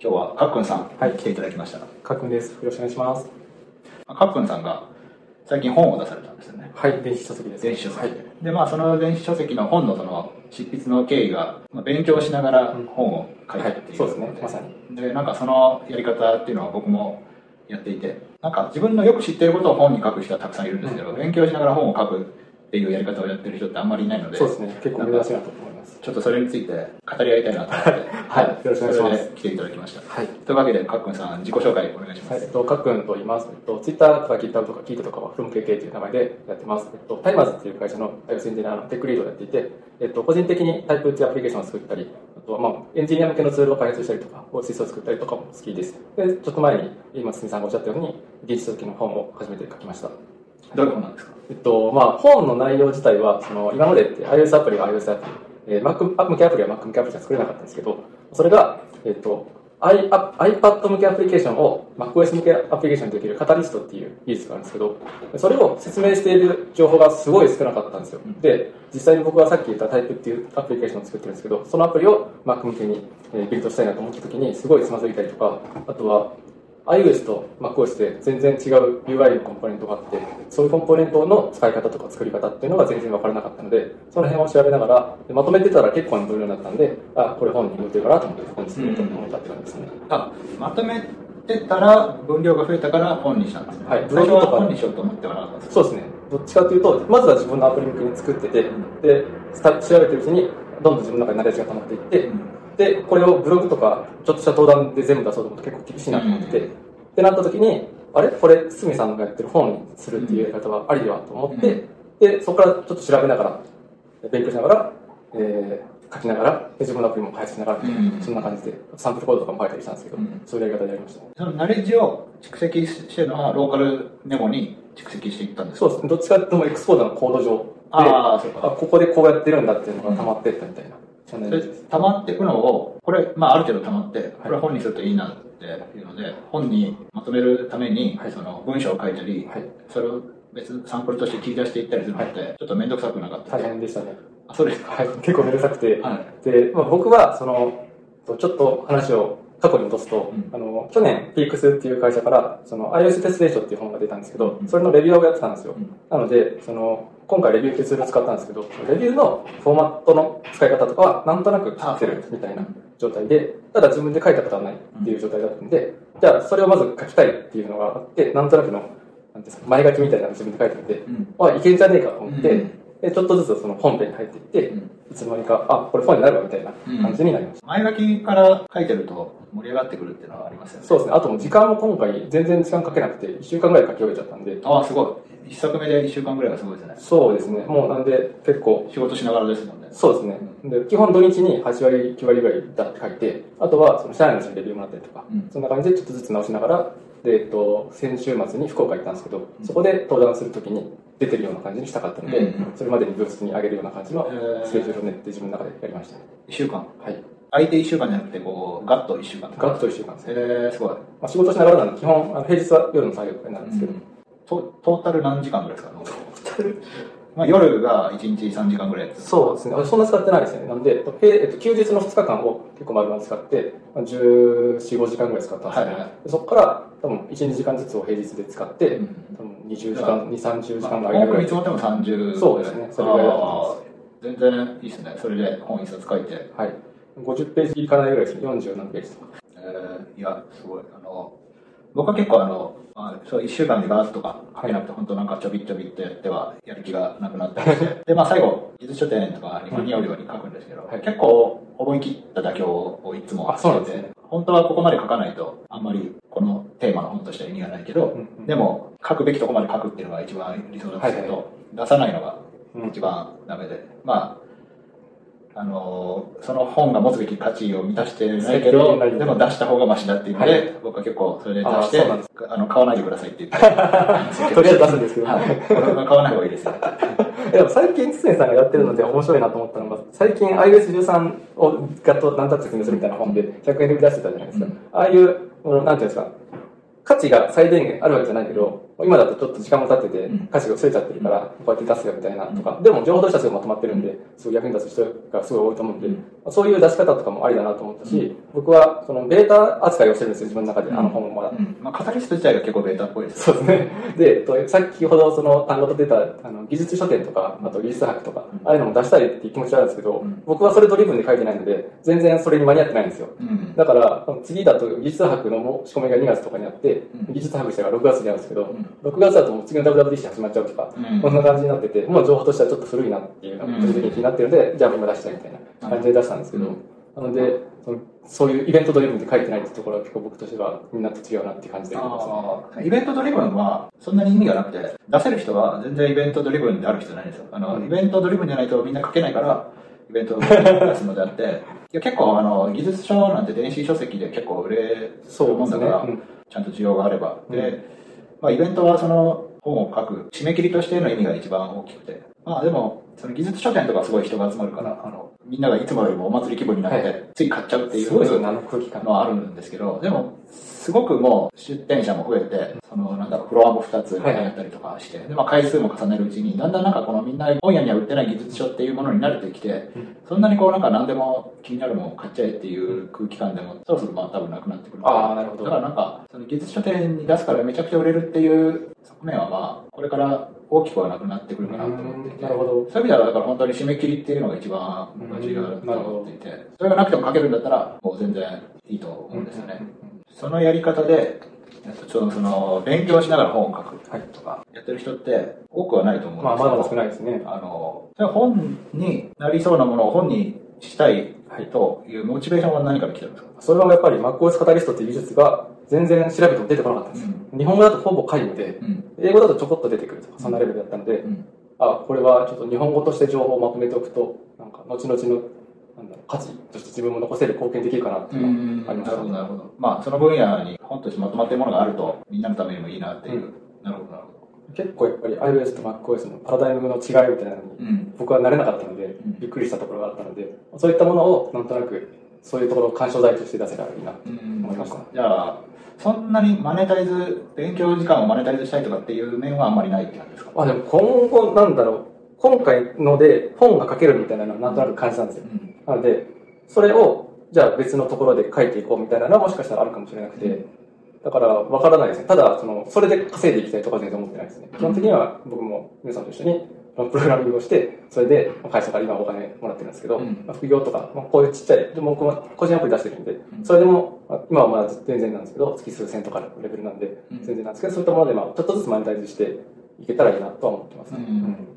今日はかっくんさん、はい来ていただきました。かっくんです。よろしくお願いします。かっくんさんが最近本を出されたんですよね。はい、電子書籍です。電子書籍。はい。で、まあ、その電子書籍の本のその執筆の経緯が、まあ、勉強しながら本を書いてっていう、はいそうですねまさに。で、なんかそのやり方っていうのは僕もやっていて、なんか自分のよく知っていることを本に書く人はたくさんいるんですけど、勉強しながら本を書くっていうやり方をやってる人ってあんまりいないので、そうですね。結構珍しいなと思います。ちょっとそれについて語り合いたいなと思って、はいよろしくお願いします来ていただきました。はい。というわけで、かっくんさん、自己紹介お願いします。はい、えっと、かっくんと言います。えっと、ツイッターとか GitHub とかキートとかは FromKK という名前でやってます。えっと、タイマーズっていう会社の iOS エンジニアのテックリードをやっていて、えっと、個人的にタイプっていうアプリケーションを作ったり、あとはまあ、エンジニア向けのツールを開発したりとか、OSS を作ったりとかも好きです。で、ちょっと前に、今、堤さんがおっしゃったように、電子書籍の本を初めて書きました。どういう本なんですか？えっと、まあ、本の内容自体は、その、今までって iOS アプリは iOS アプリ、えー、Mac 向けアプリは Mac 向けアプリじゃ作れなかったんですけど、それが、えっと、I、iPad 向けアプリケーションを MacOS 向けアプリケーションにできるカタリストっていう技術があるんですけど、それを説明している情報がすごい少なかったんですよ。で、実際に僕はさっき言ったタイプっていうアプリケーションを作ってるんですけど、そのアプリを Mac 向けにえービルドしたいなと思った時にすごいつまずいたりとか、あとは iOS と MacOS で全然違う UI のコンポーネントがあって、そういうコンポーネントの使い方とか作り方っていうのが全然わからなかったので、その辺を調べながら、でまとめてたら結構な分量になったんで、あ、これ本に向いてるかなと思って本にすると思ったって感じですね。あ、まとめてたら分量が増えたから本にしたんですね。はいブログとか本にしようと思ってはなかったんですか？そうですね。どっちかというと、まずは自分のアプリ向けに作ってて、で、調べてるうちに、どんどん自分の中にナレッジが溜まっていって、で、これをブログとか、ちょっとした登壇で全部出そうと思うと結構厳しいなと思ってて、ってなった時に、あれ？これ、堤さんがやってる本にするっていうやり方はありではと思って、で、そこからちょっと調べながら、勉強しながら、えー書きながら、で自分のアプリも開発しながら、うん。そんな感じで、サンプルコードとかも書いたりしたんですけど、うん。そういうやり方でやりました。そのナレッジを蓄積してるのはローカルメモに蓄積していったんですか？そうです。ね。どっちかっていうと、エクスポーダーのコード上で、ああ、そうか。あ、ここでこうやってるんだっていうのが溜まってったみたいな、溜まっていくのを、これ、まあある程度溜まって、これ本にするといいなっていうので、本にまとめるためにはい、その文章を書いたり、はい。それを別サンプルとして切り出していったりするのって、ちょっと面倒くさくなかった大変でしたね。あ、そうですか。はい。結構めんどくさくて。はで、まあ、僕は、その、ちょっと話を過去に戻すと、うん。あの、去年、ピークスっていう会社から、その、iOS テストレーションっていう本が出たんですけど、うん。それのレビューをやってたんですよ。うん。なので、その、今回レビューってツールを使ったんですけど、レビューのフォーマットの使い方とかは、なんとなく知ってるみたいな状態で、ただ自分で書いたことはないっていう状態だったんで、じゃあ、それをまず書きたいっていうのがあって、なんとなくの、なんですか、前書きみたいなのを自分で書いてるんで、うん。あ、いけんじゃねえかと思って、うんで、ちょっとずつその本編に入っていって、うんいつの間にか、あ、これ本になるわみたいな感じになりました。前書きから書いてると盛り上がってくるっていうのはありますよね。そうですね。あともう時間も今回全然時間かけなくて、1週間ぐらい書き終えちゃったんで、ああ、すごい。一作目で一週間ぐらいはすごいですね。そうですね。もうなんで結構、仕事しながらですもんね。そうですね。で、基本土日に8割、9割ぐらいだって書いて、あとはその社内の人にレビューもらったりとか、うんそんな感じでちょっとずつ直しながら、で、えっと、先週末に福岡行ったんですけど、そこで登壇するときに出てるような感じにしたかったので、うんそれまでにブースに上げるような感じのへースケジュールを練って自分の中でやりました。一週間？はい。相手一週間じゃなくて、こう、ガッと一週間。ガッと1週間ですね。えー、すごい。まあ、仕事しながらなんで、基本、あの平日は夜の作業とかになるんですけど、トトータル何時間ぐらいですか？まあ、夜が1日3時間ぐらいそうですね。そんな使ってないですね。なんで、平えっと、休日の2日間を結構丸々使って、まあ14、5時間ぐらい使ったんですよね。はいはいでそこから、多分1、2時間ずつを平日で使って、うん多分20時間、2、30時間ぐらい多く見積もっても30そうですねそれぐらいだと思あー全然いいですね。それで本一冊書いて。はい。50ページいかないぐらいですね。40何ページとか。えーいや、すごい。あの、僕は結構あの、まあ、そう1週間でガーッとか書けなくて、本当なんかちょびっちょびってやってはやる気がなくなったりして、で、まあ最後、技術書店とかに間に合うように書くんですけど、はい。結構思い切った妥協をいつもあそうなんしてて、ですね本当はここまで書かないと、あんまりこのテーマの本としては意味がないけど、うんうんでも書くべきとこまで書くっていうのが一番理想だったけど、はいは出さないのがうん。一番ダメで、まあ、あのーその本が持つべき価値を満たしてないけど、でも出した方がマシだっていうので、はい僕は結構それで出あして、あの、買わないでくださいって言って。とりあえず出すんですけどはい。買わない方がいいですよ。でも最近、常さんがやってるので面白いなと思ったのが、最近 iOS13 をガッと何となく説明するみたいな本で100円で出してたじゃないですか。うんああいう、なんていうんですか、価値が最低限あるわけじゃないけど、今だとちょっと時間も経っててうん、歌詞が薄れちゃってるから、こうやって出すよみたいなとか、でも情報としてはすごいまとまってるんで、すごい役に立つ人がすごい多いと思うんで、そういう出し方とかもありだなと思ったし、僕はそのベータ扱いをしてるんですよ、自分の中で、あの本をまだ。うん。まあ、カタリスト自体が結構ベータっぽいです。そうですね。で、えっと先ほどその単語と出たあの技術書店とか、あと技術博とか、ああいうのも出したいっていう気持ちはあるんですけど、ん。僕はそれドリブンで書いてないので、全然それに間に合ってないんですよ。うん。だから、次だと技術博の申し込みが2月とかにあって、うん。技術博したが6月にあるんですけど、ん6月だともう次の WWDC 始まっちゃうとか、うん。こんな感じになってて、もう情報としてはちょっと古いなっていうのが個人的に気になってるので、じゃあ今出したいみたいな感じで出したんですけど、うんなのでその、そういうイベントドリブンで書いてないってところは結構僕としてはみんなと違うなって感じでね。イベントドリブンはそんなに意味がなくて、出せる人は全然イベントドリブンである必要ないんですよ。あの、うん。イベントドリブンじゃないとみんな書けないから、イベントドリブンで出すのであって、いや結構あの、技術書なんて電子書籍で結構売れるもんだから、うん。ちゃんと需要があれば。うん。で、まあイベントはその本を書く締め切りとしての意味が一番大きくて、まあでも、その技術書店とかすごい人が集まるから、あの、みんながいつもよりもお祭り規模になって、はつい買っちゃうっていう。すごいですよね、あの空気感。のはあるんですけど、でも、すごくもう出店者も増えて、そのなんだろう、フロアも2つやったりとかして、でまあ、回数も重ねるうちに、だんだんなんかこのみんな本屋には売ってない技術書っていうものに慣れてきて、そんなにこうなんか何でも気になるものを買っちゃえっていう空気感でも、そろそろまあ多分なくなってくる。あーなるほど。だからなんか、その技術書店に出すからめちゃくちゃ売れるっていう側面はまあ、これから大きくはなくなってくるかなと思っていて、なるほど。そういう意味では、だから本当に締め切りっていうのが一番僕は重要だと思っていて、それがなくても書けるんだったら、もう全然いいと思うんですよね。そのやり方で、えっとちょうどその、勉強しながら本を書くとか、やってる人って多くはないと思うんまあ、ですけど、まだまだ少ないですね。あの、本になりそうなものを本にしたいというモチベーションは何から来てるんですか？それはやっぱり MacOS カタリストっていう技術が全然調べても出てこなかったんですよ。日本語だとほぼ皆無で、うん。英語だとちょこっと出てくるとか、そんなレベルだったので、うん。あ、これはちょっと日本語として情報をまとめておくと、なんか後々のなんだろう価値として自分も残せる貢献できるかなっていうのがありましたね。なるほど、なるほど。まあ、その分野に本としてまとまっているものがあると、みんなのためにもいいなっていう。うなるほど、なるほど。結構やっぱり iOS と MacOS のパラダイムの違いみたいなのにうん。僕は慣れなかったのでん、びっくりしたところがあったので、そういったものをなんとなく、そういうところを干渉材として出せたらいいなと思いました。じゃあ、そんなにマネタイズ、勉強時間をマネタイズしたいとかっていう面はあんまりないって感じですか？あ、でも今後なんだろう、今回ので本が書けるみたいなのはなんとなく感じたんですよ。うん。なので、それを、じゃあ別のところで書いていこうみたいなのはもしかしたらあるかもしれなくて、だからわからないですね。ただ、その、それで稼いでいきたいとかは全然思ってないですね。基本的には僕も皆さんと一緒にプログラミングをして、それで会社から今お金もらってるんですけど、うんまあ副業とか、まあ、こういうちっちゃい、でも個人アプリ出してるんで、それでも、まあ今はまだ全然なんですけど、月数千とかのレベルなんで、うん全然なんですけど、そういったもので、まあ、ちょっとずつマネタイズしていけたらいいなとは思ってますね。うんうん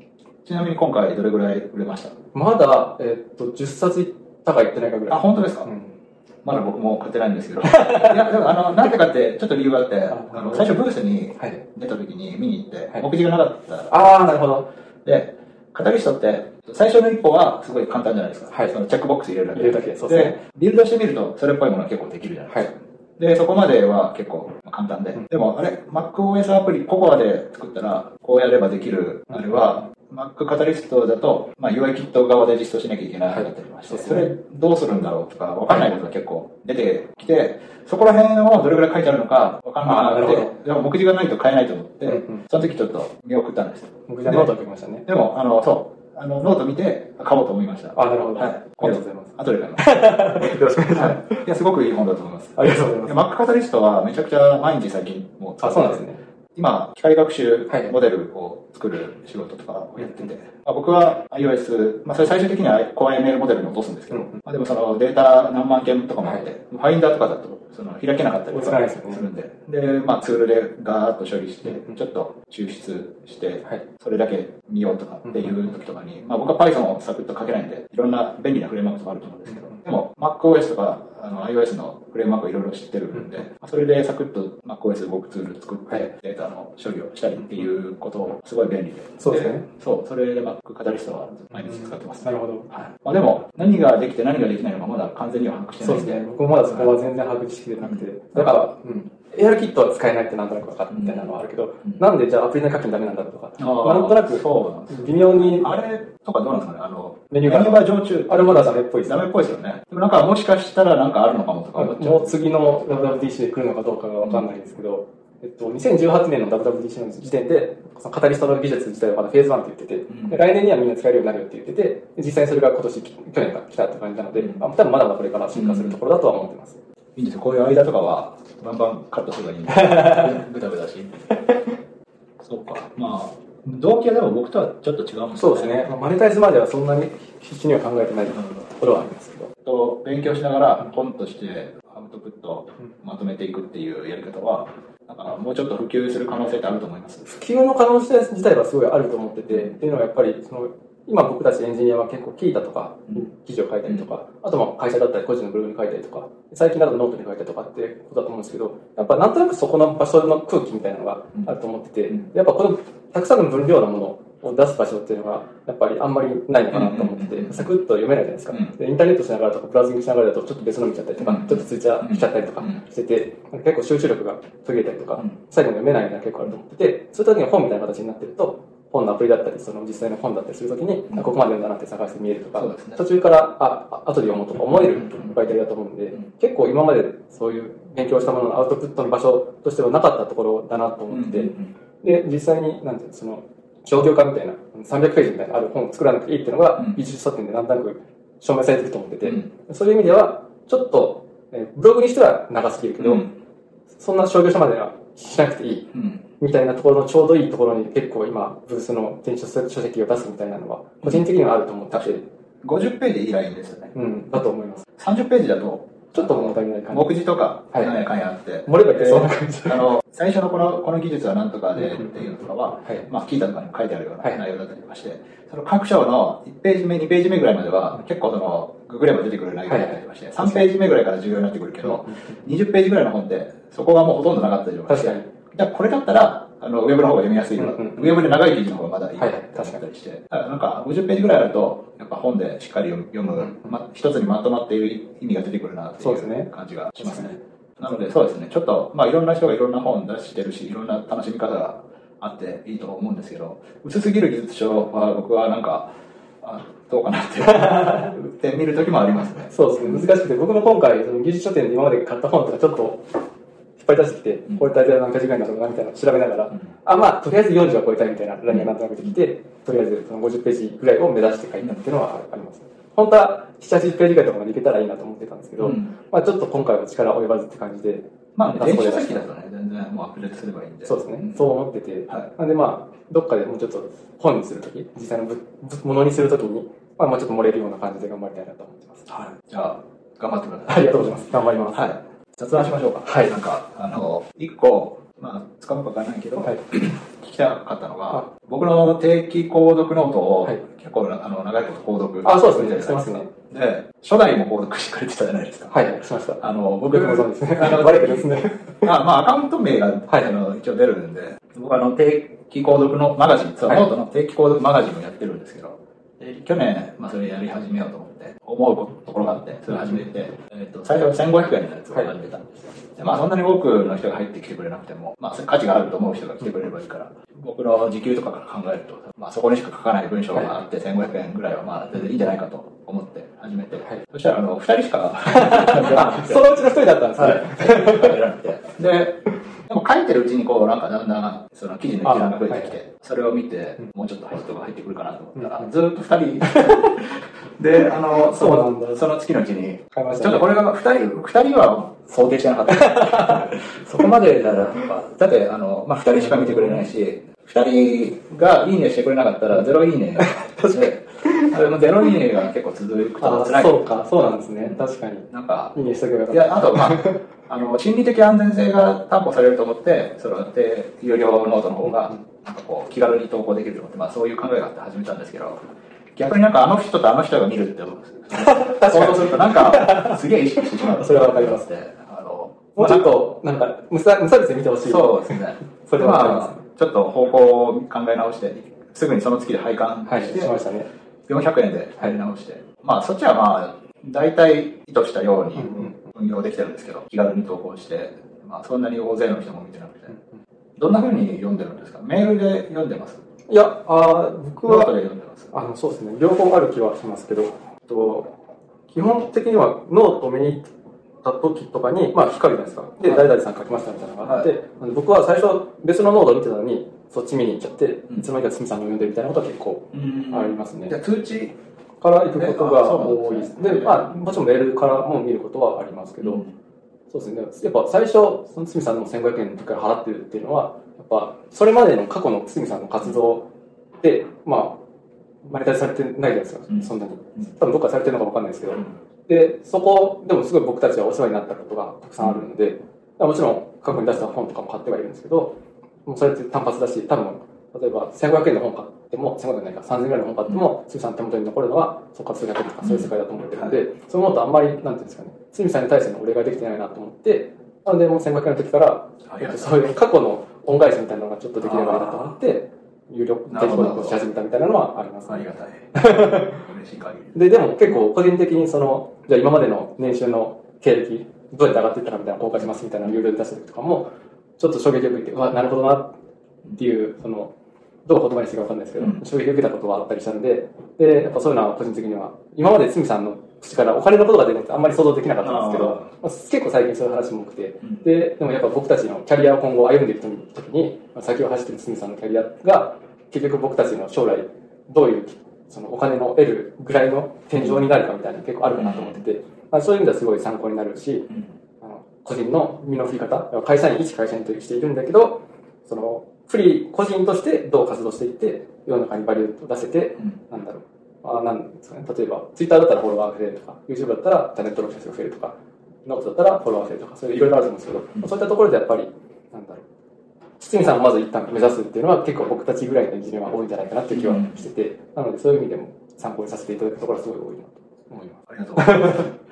ちなみに今回どれぐらい売れました？まだ、えっと、10冊いったかいってないかぐらい。あ、本当ですか、うんまだ僕も買ってないんですけど。いや、でもあの、なんでかって、ちょっと理由があって、ああの、最初ブースにはい。出た時に見に行って、はい目次がなかった。ああ、なるほど。で、カタリストって、最初の一歩はすごい簡単じゃないですか。はいそのチェックボックス入れるだけ。入れるだけそうですねビルドしてみると、それっぽいものが結構できるじゃないですか。で、そこまでは結構簡単で。でも、あれ、MacOS アプリ、ココアで作ったら、こうやればできる、あれは、Mac Catalyst だと、まあ、UI キット側で実装しなきゃいけないかったりまして、はいそれどうするんだろうとか、わかんないことが結構出てきて、そこら辺をどれぐらい書いてあるのかわかんなくなるほて、でも目次がないと買えないと思って、うんうんその時ちょっと見送ったんですよ。僕じゃあノートを書きましたね。でも、あの、そう、あの、ノート見て買おうと思いました。あなるほど。はい。ありがとうございます。後で買います。よろしくお願いします。はい。いや、すごくいい本だと思います。ありがとうございます。で Mac Catalyst はめちゃくちゃ毎日最近もう使あ、ってそうなんですね。今、機械学習はい。モデルを作る仕事とかをやってて、まあ、僕は iOS、まあ、それ最終的には CoreML モデルに落とすんですけど、うん。まあ、でもそのデータ何万件とかもあって、ファインダーとかだとその開けなかったりとかするんで、で、まあ、ツールでガーッと処理してうん、ちょっと抽出して、はい。それだけ見ようとかっていう時とかに、まあ僕は Python をサクッと書けないんで、いろんな便利なフレームワークとかあると思うんですけど、でも MacOS とかあの iOS のフレームワークをいろいろ知ってるんで、まあそれでサクッと MacOS 動くツール作って、はいデータの処理をしたりっていうことをすごい便利で。そうですねそう、それで Mac カタリストは毎日使ってます。なるほど。はい。まあでも、何ができて何ができないのかまだ完全には把握してない。そうですね。僕もまだそこは全然把握しきれなくて。だから、うん。AR キットは使えないってなんとなく分かったみたいなのはあるけど、うんなんでじゃあアプリ内課金ダメなんだとか、なんとなく微妙に、あれとかどうなんですかねあの、メニューがメニューが常駐。あれまだダメっぽいですダメっぽいですよね。でもなんかもしかしたらなんかあるのかもとか思っちゃう。もう次の WWDC で来るのかどうかが分かんないですけど、えっと、2018年の WWDC の時点で、そのカタリストの技術自体はまだフェーズ1って言ってて、来年にはみんな使えるようになるよって言ってて、実際にそれが今年、去年から来たって感じなので、うんまあ、多分まだまだこれから進化するところだとは思ってます。いいんですよ。こういう間とかは、バンバンカットすればいいんで。ぐだぐだし。そうか。まあ、動機はでも僕とはちょっと違うんですそうですね。まあマネタイズまではそんなに必死には考えてないところはあります。と勉強しながら本としてアウトプットまとめていくっていうやり方は、なんかもうちょっと普及する可能性ってあると思います？普及の可能性自体はすごいあると思ってて、っていうのはやっぱり、その、今僕たちエンジニアは結構聞いたとかうん、記事を書いたりとか、あとまあ会社だったり個人のブログに書いたりとか、最近だとノートに書いたりとかってことだと思うんですけど、やっぱなんとなくそこの場所の空気みたいなのがあると思っててうん、やっぱこのたくさんの分量のものを出す場所っていうのが、やっぱりあんまりないのかなと思ってうんて、サクッと読めないじゃないですか。うん。でインターネットしながらとか、ブラウジングしながらだとちょっと別の見ちゃったりとかうん、ちょっとツイッターしちゃったりとかうん。してて、結構集中力が途切れたりとかうん、最後に読めないのが結構あると思ってて、そういう時に本みたいな形になってると、本のアプリだったり、その実際の本だったりするときに、ここまで読んだなって探して見えるとか、ね。途中から、あ、あ後で読もうとか思えるうん。媒体だと思うんで、うん。結構今までそういう勉強したもののアウトプットの場所としてはなかったところだなと思ってて、で、実際に、なんていうの、その、商業化みたいな、300ページみたいなある本を作らなくていいっていうのがうん、技術書店でなんとなく証明されてると思ってて、うんそういう意味では、ちょっと、えーブログにしては長すぎるけど、うんそんな商業書まではしなくていい。うんみたいなところのちょうどいいところに結構今、ブースの電子書籍を出すみたいなのは、個人的にはあると思ってて、50ページでいいラインですよね。うん、だと思います。30ページだと、ちょっと物足りない感じ。目次とか、はい何やかんやあって、盛ればいってそんな感じ。あの、最初のこの、この技術は何とかでっていうのとかは、はい。まあ、聞いたとかにも書いてあるようはない内容だったりとかして、その各章の1ページ目、2ページ目ぐらいまでは、結構その、ググれば出てくる内容だったりとかして、3ページ目ぐらいから重要になってくるけど、20ページぐらいの本って、そこがもうほとんどなかったりとかして、確かに。じゃあこれだったら、あの、ウェブの方が読みやすいウェブで長い記事の方がまだいい。はいはい確かにして。だからなんか、50ページぐらいあると、やっぱ本でしっかり読む、ま、一つにまとまっている意味が出てくるなっていそう感じがしますね。なので、そうですね。ちょっと、まあ、いろんな人がいろんな本出してるし、いろんな楽しみ方があっていいと思うんですけど、薄すぎる技術書は僕はなんか、あどうかなって、って見る時もありますね。そうですね、難しくて、僕も今回、その技術書店で今まで買った本とかちょっと引っ張り出してきて、うんこれ大体何ページぐらいになるのかなみたいな調べながら、うんあ、まあ、とりあえず40は超えたいみたいなラインがなんとなくできて、とりあえずその50ページぐらいを目指して書いたっていうのはあります。本当は7、80ページぐらいとかまでいけたらいいなと思ってたんですけど、うんまあちょっと今回は力及ばずって感じで、まあ、あ電子書籍だとね、全然もうアップデートすればいいんで。そうですね、んそう思ってて、はいなんでまあ、どっかでもうちょっと本にするとき、実際のものにするときに、まあもうちょっと漏れるような感じで頑張りたいなと思ってます。はい。じゃあ、頑張ってください。ありがとうございます。頑張ります。はい。雑談しましょうか。はいなんか、あの、一個、まあ、使うのかわからないけど、はい聞きたかったのあが、僕の定期購読ノートを、はい結構あの長いこと購読あそうですねしてますで、初代も購読してくれてたじゃないですか。はい、しました。あの、僕、よくご存知ですね。あの バレてるんですね。あまあ、アカウント名が、はいあの一応出るんで、僕あの、定期購読のマガジン、そうはいノートの定期購読マガジンをやってるんですけど、で去年、まあ、それやり始めようと思って、思うところがあって、それを始めて、えっと、最初は1500円のやつを始めたんですよ。でまあ、そんなに多くの人が入ってきてくれなくても、まあ、価値があると思う人が来てくれればいいから、僕の時給とかから考えると、まあ、そこにしか書かない文章があって、1500円ぐらいは、まあ、全然いいんじゃないかと思って始めて、はいそしたら、あの、2人しか、あ、そのうちの一人だったんですね。はい。で、でも書いてるうちにこう、なんかだんだん、その記事の一覧が増えてきて、あはそれを見てうん、もうちょっと人が入ってくるかなと思ったら、うん。ずーっと二人、で、あの、そうなんだ。その月のうちに、ね。ちょっとこれが二人、二人は想定してなかった。そこまでなら、だって、あの、まあ、二人しか見てくれないし、二人がいいねしてくれなかったら、ゼロいいね。で、あれもゼロいいねが結構続くとあ辛い。そうか、そうなんですね。確かに。なんか、いいねしとけばよかいや、あと、まあ、あの、心理的安全性が担保されると思って、その、で、有料ノートの方が、なんかこう、気軽に投稿できると思って、まあ、そういう考えがあって始めたんですけど、逆になんかあの人とあの人が見るって、想像するとなんか、すげえ意識してしまう。それはわかりますね。あの、もうちょっと、なんか、無差無差別で見てほしい。そうですね。それはわかりますまあ、ちょっと方向を考え直して、すぐにその月で配管はい、して、しましたね。400円で入り直して、まあそっちはまあ、大体意図したように運用できてるんですけど、気軽に投稿して、まあそんなに大勢の人も見てなくて、どんな風に読んでるんですか？メールで読んでます？いや、あー僕ノートは、で読んでます。あの、そうですね。両方ある気はしますけど、と基本的にはノートを見に来た時とかに、まあ、光るじゃないですか。で、誰々さん書きましたみたいなのがあって、僕は最初、別のノードを見てたのに、そっち見に行っちゃって、んいつの間にかつみさんの読んでるみたいなことは結構ありますねじゃ。あ通知から行くことが多いです。で、まあ、もちろんメールからも見ることはありますけど、うんそうですね。やっぱ最初、そのつみさんの1500円の時から払ってるっていうのは、やっぱ、それまでの過去のつみさんの活動で、まあ、マネタイズされてないじゃないですか、うんそんなにうん。多分どっかされてるのかわかんないですけど、うんで、そこでもすごい僕たちはお世話になったことがたくさんあるので、もちろん過去に出した本とかも買ってはいるんですけど、もうそれって単発だし、多分、例えば1500円の本買っても、1500円ないか、3000円ぐらいの本買っても、つみさんの手元に残るのは、そこから数百円とかそういう世界だと思ってるので、そういうものとあんまり、なんていうんですかね、つみさんに対してのお礼ができてないなと思って、なので、もう1500円の時から、そういう過去の恩返しみたいなのがちょっとできればいいなと思って、有料定期購読をし始めたみたいなのはありますね。ありがたい。嬉しい限り。で、でも結構個人的にその、じゃあ今までの年収の経歴、どうやって上がっていったかみたいな公開しますみたいなのを有料で出した時とかも、ちょっと衝撃を受けて、うわ、なるほどなっていう、その、どう言葉にしていいかわかんないですけど、うん。衝撃を受けたことがあったりしたんで、で、やっぱそういうのは個人的には、今までつみさんの口からお金のことが出るのってあんまり想像できなかったんですけど、まあ結構最近そういう話も多くて、うんで、でもやっぱ僕たちのキャリアを今後歩んでいく時に、まあ先を走っているつみさんのキャリアが、結局僕たちの将来、どういうそのお金の得るぐらいの天井になるかみたいなの結構あるかなと思ってて、まあ、そういう意味ではすごい参考になるし、うん。あの個人の身の振り方、会社員、一会社員としているんだけど、その、フリー、個人としてどう活動していって、世の中にバリューを出せて、うん。なんだろう、あなんですかね、例えば、ツイッターだったらフォロワーが増えるとか、YouTube だったらチャンネル登録者数が増えるとか、ノートだったらフォロワーが増えるとか、そういういろいろあると思うんですけど、うん。そういったところでやっぱり、堤さんをまず一旦目指すっていうのは結構僕たちぐらいのエンジニアは多いんじゃないかなっていう気はしてて、なのでそういう意味でも参考にさせていただくところはすごい多いなと思います。ありがとうございます。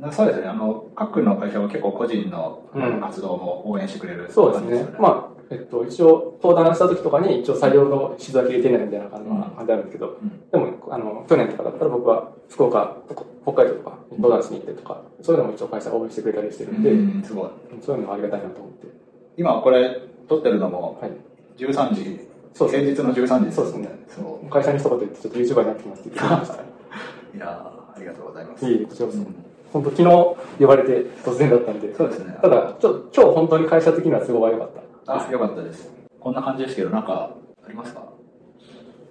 なそうですね。あの、各の会社は結構個人の活動も応援してくれるそうですね。まあ、えっと、一応、登壇した時とかに、一応採用の指導だけ入れてないみたいな感じは感じあるんですけど、うんでも、あの、去年とかだったら僕は福岡、北海道とかに登壇しに行ってとか、そういうのも一応会社応援してくれたりしてるんで、うんすごい。そういうのはありがたいなと思って。今これ撮ってるのもはい。13時、そうです平日の13時そうですねそう。会社に一言言って、ちょっと YouTuber になってきますって言ってました。いやーありがとうございます。いえこちらこそうん本当昨日呼ばれて突然だったんで。そうですね。ただ、ちょ今日本当に会社的には都合が良かった。あ、よかったです。こんな感じですけど、なんか、ありますか？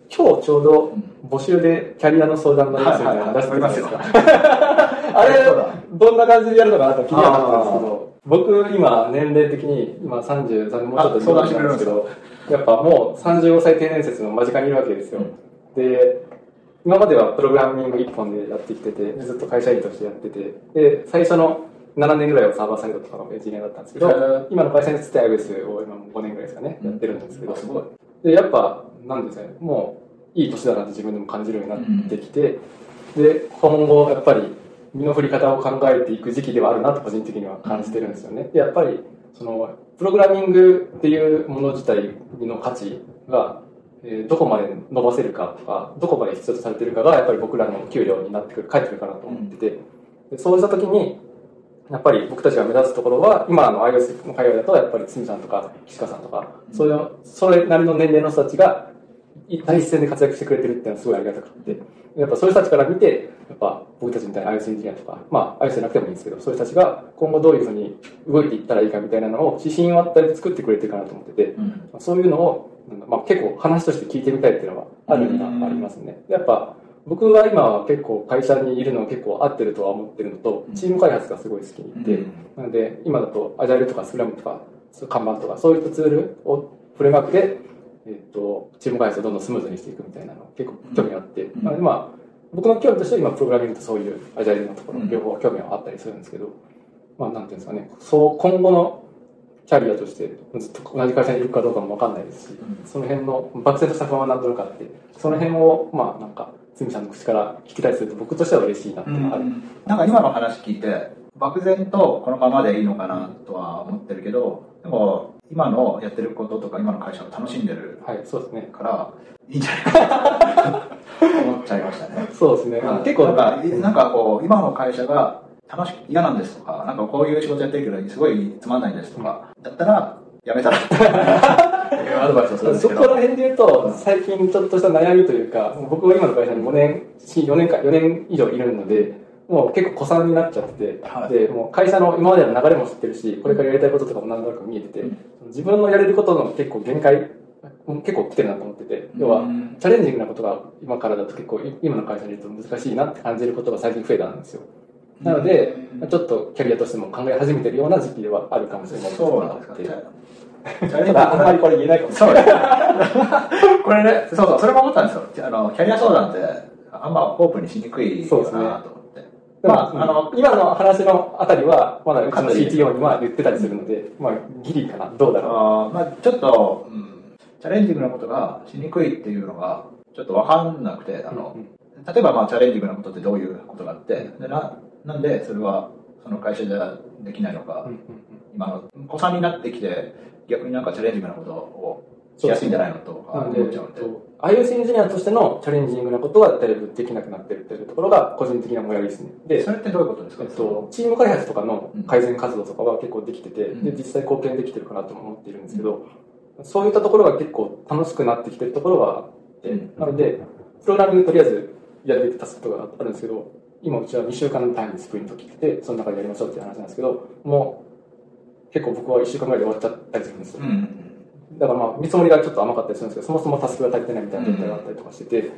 今日ちょうどん募集でキャリアの相談のやつみたいなの出してたじゃないですか。あれどんな感じでやるのかなと気にはなったんですけど、僕今年齢的に今33もうちょっとあ相談してくれるんですか？けど、やっぱもう35歳定年説の間近にいるわけですよ。で、今まではプログラミング一本でやってきてて、ずっと会社員としてやってて、で、最初の7年ぐらいはサーバーサイドとかのエンジニアだったんですけど今の会社につって iOS を今も5年ぐらいですかね、やってるんですけど、あすごい。で、やっぱ、なんですね、もう、いい年だなって自分でも感じるようになってきて、で、今後、やっぱり、身の振り方を考えていく時期ではあるなと個人的には感じてるんですよね。で、やっぱり、その、プログラミングっていうもの自体の価値が、えーどこまで伸ばせるかとか、どこまで必要とされてるかが、やっぱり僕らの給料になってくる、返ってくるかなと思ってて、でそうした時に、やっぱり僕たちが目指すところは、今の iOS の会話だと、やっぱりつみさんとか、岸川さんとか、そういう、それなりの年齢の人たちが、い第一線で活躍してくれてるってのはすごいありがたくて、やっぱそういう人たちから見て、やっぱ僕たちみたいな iOS エンジニアとか、まあ iOS じゃなくてもいいんですけど、そういう人たちが今後どういうふうに動いていったらいいかみたいなのを指針を与えて作ってくれてるかなと思ってて、うん。そういうのを、まあ、結構話として聞いてみたいっていうのはあるのがありますね。やっぱ僕は今は結構会社にいるの結構合ってるとは思ってるのと、チーム開発がすごい好きで、うんなので今だとアジャイルとかスクラムとか、看板とかそういったツールをフレームワークで、えっとチーム開発をどんどんスムーズにしていくみたいなの結構興味があって、ん。なのでまあ僕の興味としては今プログラミングとそういうアジャイルのところうん。両方興味はあったりするんですけど、まあなんていうんですかね、そう今後のキャリアとしてずっと同じ会社にいるかどうかもわかんないですし、ん。その辺の漠然とした不安は何となくあって、その辺をまあなんか、つみさんの口から聞きたりすると僕としては嬉しいなっていうのがある。なんか今の話聞いて、漠然とこのままでいいのかなとは思ってるけど、でも今のやってることとか今の会社を楽しんでるはい、そうですね。から、いいんじゃないかなと 思っちゃいましたね。そうですね。結構なんか、なんかこう、今の会社が楽しく嫌なんですとか、なんかこういう仕事やってるけど、すごいつまんないですとか、だったら、やめたら アドバイスをするんですそけど。こら辺で言うと、最近ちょっとした悩みというか、僕は今の会社に5年、4年か、4年以上いるので、もう結構古参になっちゃってて、はいで、もう会社の今までの流れも知ってるし、これからやりたいこととかもなんとなく見えてて、うん自分のやれることの結構限界、もう結構来てるなと思ってて、要は、うんチャレンジングなことが今からだと結構い今の会社にいると難しいなって感じることが最近増えたんですよ。なので、ちょっとキャリアとしても考え始めてるような時期ではあるかもしれないそうなんですか。あんまりこれ言えないかもしれない。これね、そうそう、それも思ったんですよ。あの、キャリア相談って、あんまオープンにしにくいそうですねかなと。まあ、まあ、ああのの、、今の話のあたりは、まだかなり CTO には言ってたりするので、まあ、ギリかな、どうだろあーまあ、ちょっと、うん、チャレンジングなことがしにくいっていうのが、ちょっとわかんなくて、あう。のう、ん。例えばまあチャレンジングなことってどういうことがあって、でななんでそれはその会社じゃできないのか、うんうん今の子さんになってきて、逆になんかチャレンジングなことをしやすいんじゃないのと思っちゃうんで。iOS エンジニアとしてのチャレンジングなことはだいぶできなくなってるっていうところが個人的なもやりですね。でそ、れってどういうことですか、えっと、チーム開発とかの改善活動とかは結構できてて、うんで実際貢献できてるかなとも思っているんですけど、そういったところが結構楽しくなってきてるところはあって、うんなので、プログラミングとりあえずやるべきタスクとかあるんですけど、今うちは2週間の単位にスプリント切ってて、その中でやりましょうっていう話なんですけど、もう結構僕は1週間ぐらいで終わっちゃったりするんですよ。うん。だからまあ見積もりがちょっと甘かったりするんですけど、そもそもタスクが足りてないみたいな状態があったりとかしてて、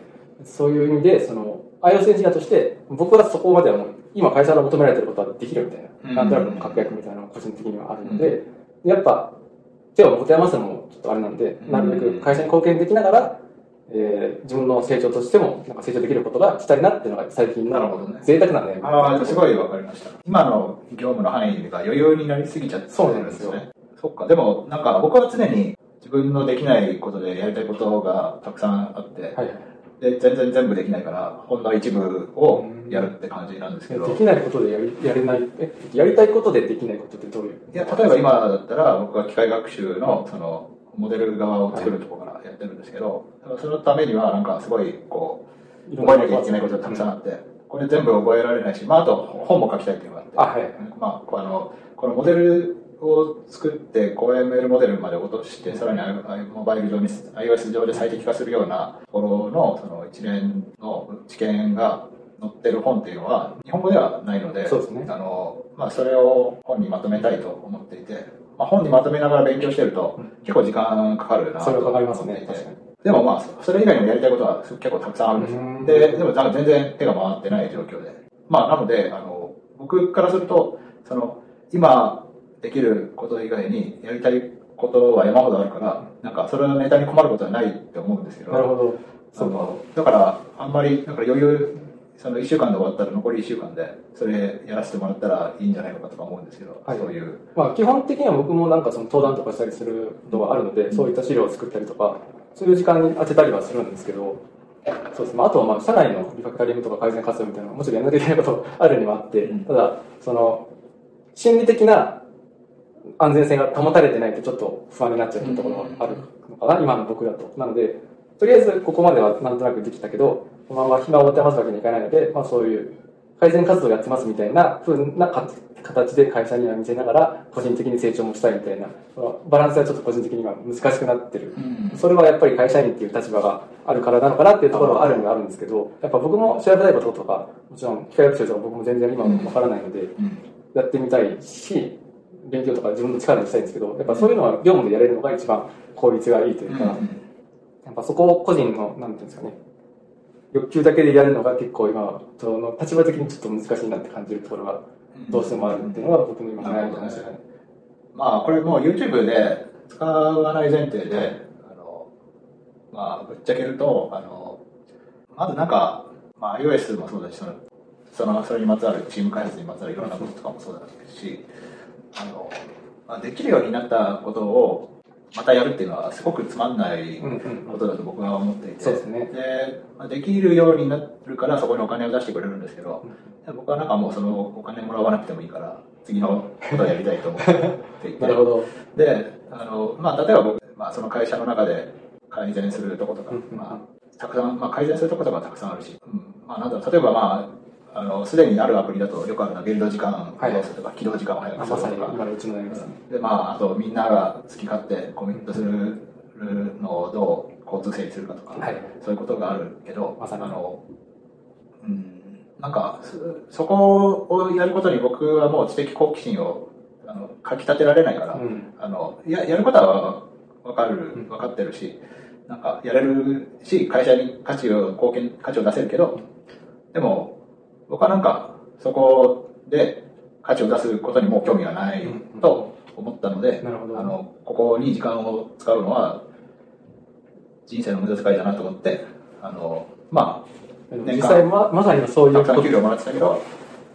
そういう意味で、その、iOS エンジニアとして、僕はそこまではもう、今会社が求められてることはできるみたいうんな、なんとなくの確約みたいなのが個人的にはあるので、やっぱ、手を持て余すのもちょっとあれなんで、うんなるべく会社に貢献できながら、えー自分の成長としても、なんか成長できることがしたいなっていうのが最近のなるほどね贅沢なね。ああ、すごいわかりました。今の業務の範囲が余裕になりすぎちゃってそうなんですよね。そっか。でも、なんか僕は常に自分のできないことでやりたいことがたくさんあって、はいはい。で、全然全部できないから、ほんの一部をやるって感じなんですけど、できないことでやりやれない、え、やりたいことでできないことってどういう？いや、例えば今だったら、僕が機械学習の、その、モデル側を作るところからやってるんですけど、そのためには、なんかすごい、こう、覚えなきゃいけないことがたくさんあって、これ全部覚えられないし、まあ、あと、本も書きたいっていうのがあって、あ、はい。まあ、あの、このモデルを作って、こう ML モデルまで落として、さらに I- モバイル上に、iOS 上で最適化するようなところの、その一連の知見が載ってる本っていうのは、日本語ではないので、そうですねあの、まあ、それを本にまとめたいと思っていて、まあ、本にまとめながら勉強してると、結構時間かかるなとそれかかりますね、確かに。でもまあ、そそれ以外にもやりたいことは結構たくさんあるんですようん。で、でもなんか全然手が回ってない状況で。まあ、なので、あの、僕からすると、その、今できること以外にやりたいことは山ほどあるから、なんかそれのネタに困ることはないって思うんですけど、なるほど。そのだから、あんまり、だから余裕、その1週間で終わったら残り1週間で、それやらせてもらったらいいんじゃないのかとか思うんですけど、はいそういう。まあ、基本的には僕もなんかその登壇とかしたりすることがあるので、そういった資料を作ったりとか、そういう時間に当てたりはするんですけど、そうですね。まあ、あとはまあ、社内のリファクタリングとか改善活動みたいなもちろんやらなきゃいけないことあるにはあって、うんただ、その、心理的な安全性が保たれてないとちょっと不安になっちゃうところがあるのかな、今の僕だと。なので、とりあえずここまではなんとなくできたけど、このまま暇を持てますわけにいかないので、まあそういう改善活動やってますみたいな風なか形で会社には見せながら、個人的に成長もしたいみたいな、バランスはちょっと個人的には難しくなってる。それはやっぱり会社員っていう立場があるからなのかなっていうところはあるにはあるんですけど、やっぱ僕も調べたいこととか、もちろん機械学習とか僕も全然今もわからないので、うんやってみたいし、勉強とか自分の力にしたいんですけど、やっぱそういうのは業務でやれるのが一番効率がいいというか、やっぱそこを個人の、なんていうんですかね、欲求だけでやるのが結構今、その立場的にちょっと難しいなって感じるところがどうしてもあるっていうのが僕の今の悩みかもしれない。まあこれもう YouTube で使わない前提で、あの、まあぶっちゃけると、あの、まずなんか、まあ iOS もそうだし、その、その、それにまつわるチーム開発にまつわるいろんなこととかもそうだし、あの、まあ、できるようになったことをまたやるっていうのはすごくつまんないことだと僕は思っていて、そうですね。でまあ、できるようになるからそこにお金を出してくれるんですけど、僕はなんかもうそのお金もらわなくてもいいから次のことをやりたいと思っていて。なるほど。であの、まあ、例えば僕、まあ、その会社の中で改善するとことか、まあ、たくさん、まあ、改善するとことかたくさんあるし、うん。まあ、なんだろう例えばまああのすでにあるアプリだとよくあるのはビルド時間をはいどうするとか、起動時間を早くするとか、に今のうちの悩みですね。でまあ、あとみんなが好き勝手コミットするのをどう交通整理するかとか、はい。そういうことがあるけど、まさに。あのうんなんか、そそこをやることに僕はもう知的好奇心をあのかき立てられないから、うん。あのややることは分かるうん。分かってるし、なんかやれるし、会社に価値を貢献価値を出せるけど、でも僕はなんかそこで価値を出すことにもう興味がないと思ったので、なるほど。あのここに時間を使うのは人生の無駄遣いだなと思って、あのまあ実際ままさにそういうこと。たくさん給料もらってたけど、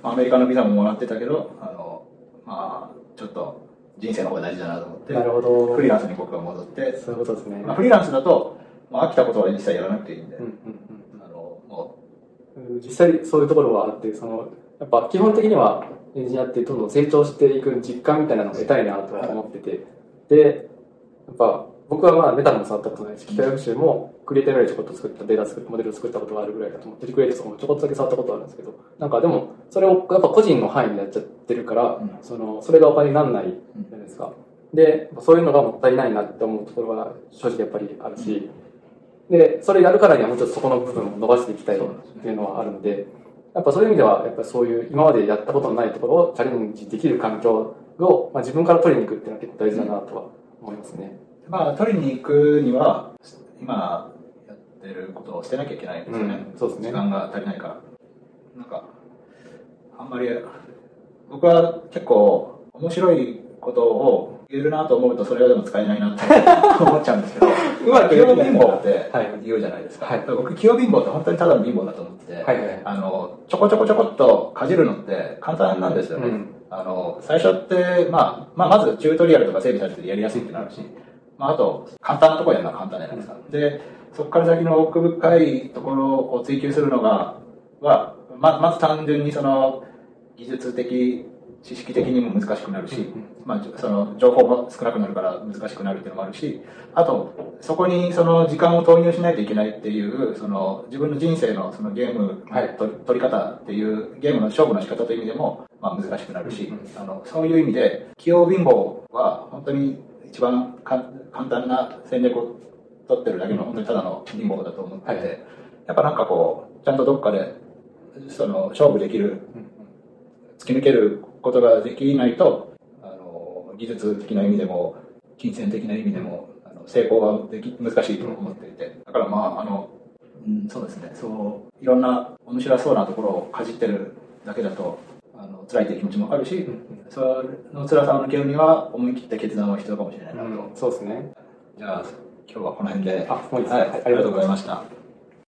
まあアメリカのビザももらってたけど、あの、まあ、ちょっと人生の方が大事だなと思って、なるほど。フリーランスに僕は戻って、そういうことですね、まあ、フリーランスだと、まあ、飽きたことは一切やらなくていいんで、うんうん、実際そういうところはあってそのやっぱ基本的にはエンジニアってどんどん成長していく実感みたいなのを得たいなとは思っててでやっぱ僕はまあメタルも触ったことないし機械学習もクリエイティブでちょこっと作ったデータ作るモデルを作ったことがあるぐらいだと思ってリクエイトとかもちょこっとだけ触ったことあるんですけどなんかでもそれをやっぱ個人の範囲でやっちゃってるから、うん。そのそれがお金にならないじゃないですか。でそういうのがもったいないなって思うところは正直やっぱりあるし、でそれやるからにはもうちょっとそこの部分を伸ばしていきたいっていうのはあるのでやっぱそういう意味ではやっぱりそういう今までやったことのないところをチャレンジできる環境を、まあ、自分から取りに行くっていうのは結構大事だなとは思いますね。う、まあ、取りに行くには、今やってることを捨てなきゃいけないんですよね。うんそうですね時間が足りないから。なんか、あんまり、僕は結構面白いことを言えるなと思うと、それはでも使えないなって思っちゃうんですけど、うまく器用貧乏ってはい言うじゃないですか。はい僕、器用貧乏って本当にただの貧乏だと思ってて、はいはいあの、ちょこちょこちょこっとかじるのって簡単なんですよね。うんあの、最初って、まあ、まあ、まずチュートリアルとか整備されててやりやすいってなるし、まあ、あと、簡単なところやるのは簡単じゃないですか。で、そこから先の奥深いところを追求するのが、は、ままず単純にその、技術的、知識的にも難しくなるし、うん。まあ、その情報も少なくなるから難しくなるっていうのもあるし、あと、そこにその時間を投入しないといけないっていう、その自分の人生のそのゲームのはい。取り方っていう、ゲームの勝負の仕方という意味でも、まあ、難しくなるし、うん。あのそういう意味で、器用貧乏は本当に一番か簡単な戦略を取ってるだけの本当にただの貧乏だと思ってて、はい。やっぱなんかこう、ちゃんとどっかで、その勝負できる突き抜けることができないとあの技術的な意味でも金銭的な意味でもあの成功はでき難しいと思っていて。だからまああの、うん、そうですね。そういろんな面白そうなところをかじってるだけだとあの辛いという気持ちもあるし、その辛さを抜けるには思い切った決断は必要かもしれないなと、そうですね。じゃあ今日はこの辺で。はいありがとうございました